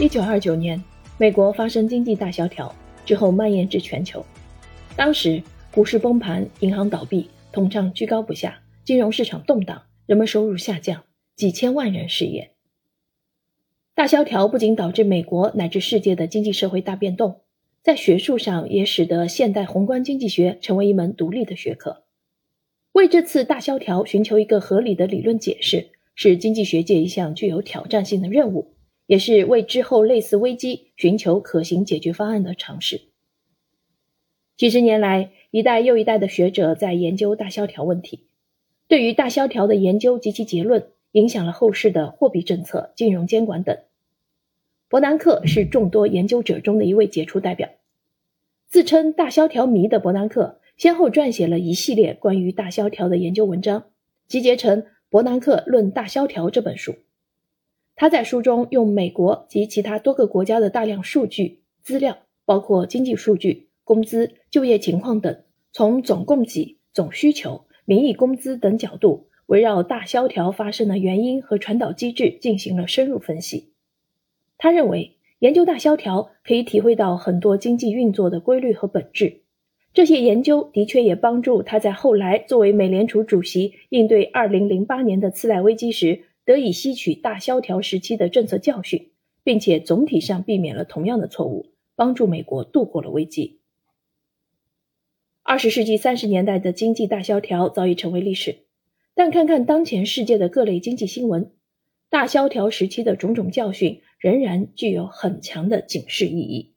一九二九年，美国发生经济大萧条，之后蔓延至全球。当时股市崩盘，银行倒闭，通胀居高不下，金融市场动荡，人们收入下降，几千万人失业。大萧条不仅导致美国乃至世界的经济社会大变动，在学术上也使得现代宏观经济学成为一门独立的学科。为这次大萧条寻求一个合理的理论解释，是经济学界一项具有挑战性的任务。也是为之后类似危机寻求可行解决方案的尝试。几十年来，一代又一代的学者在研究大萧条问题。对于大萧条的研究及其结论，影响了后世的货币政策、金融监管等。伯南克是众多研究者中的一位杰出代表。自称“大萧条迷”的伯南克，先后撰写了一系列关于大萧条的研究文章，集结成《伯南克论大萧条》这本书。他在书中用美国及其他多个国家的大量数据资料，包括经济数据、工资、就业情况等，从总供给、总需求、名义工资等角度，围绕大萧条发生的原因和传导机制进行了深入分析。他认为，研究大萧条可以体会到很多经济运作的规律和本质。这些研究的确也帮助他在后来作为美联储主席应对2008年的次贷危机时。得以吸取大萧条时期的政策教训，并且总体上避免了同样的错误，帮助美国度过了危机。二十世纪三十年代的经济大萧条早已成为历史，但看看当前世界的各类经济新闻，大萧条时期的种种教训仍然具有很强的警示意义。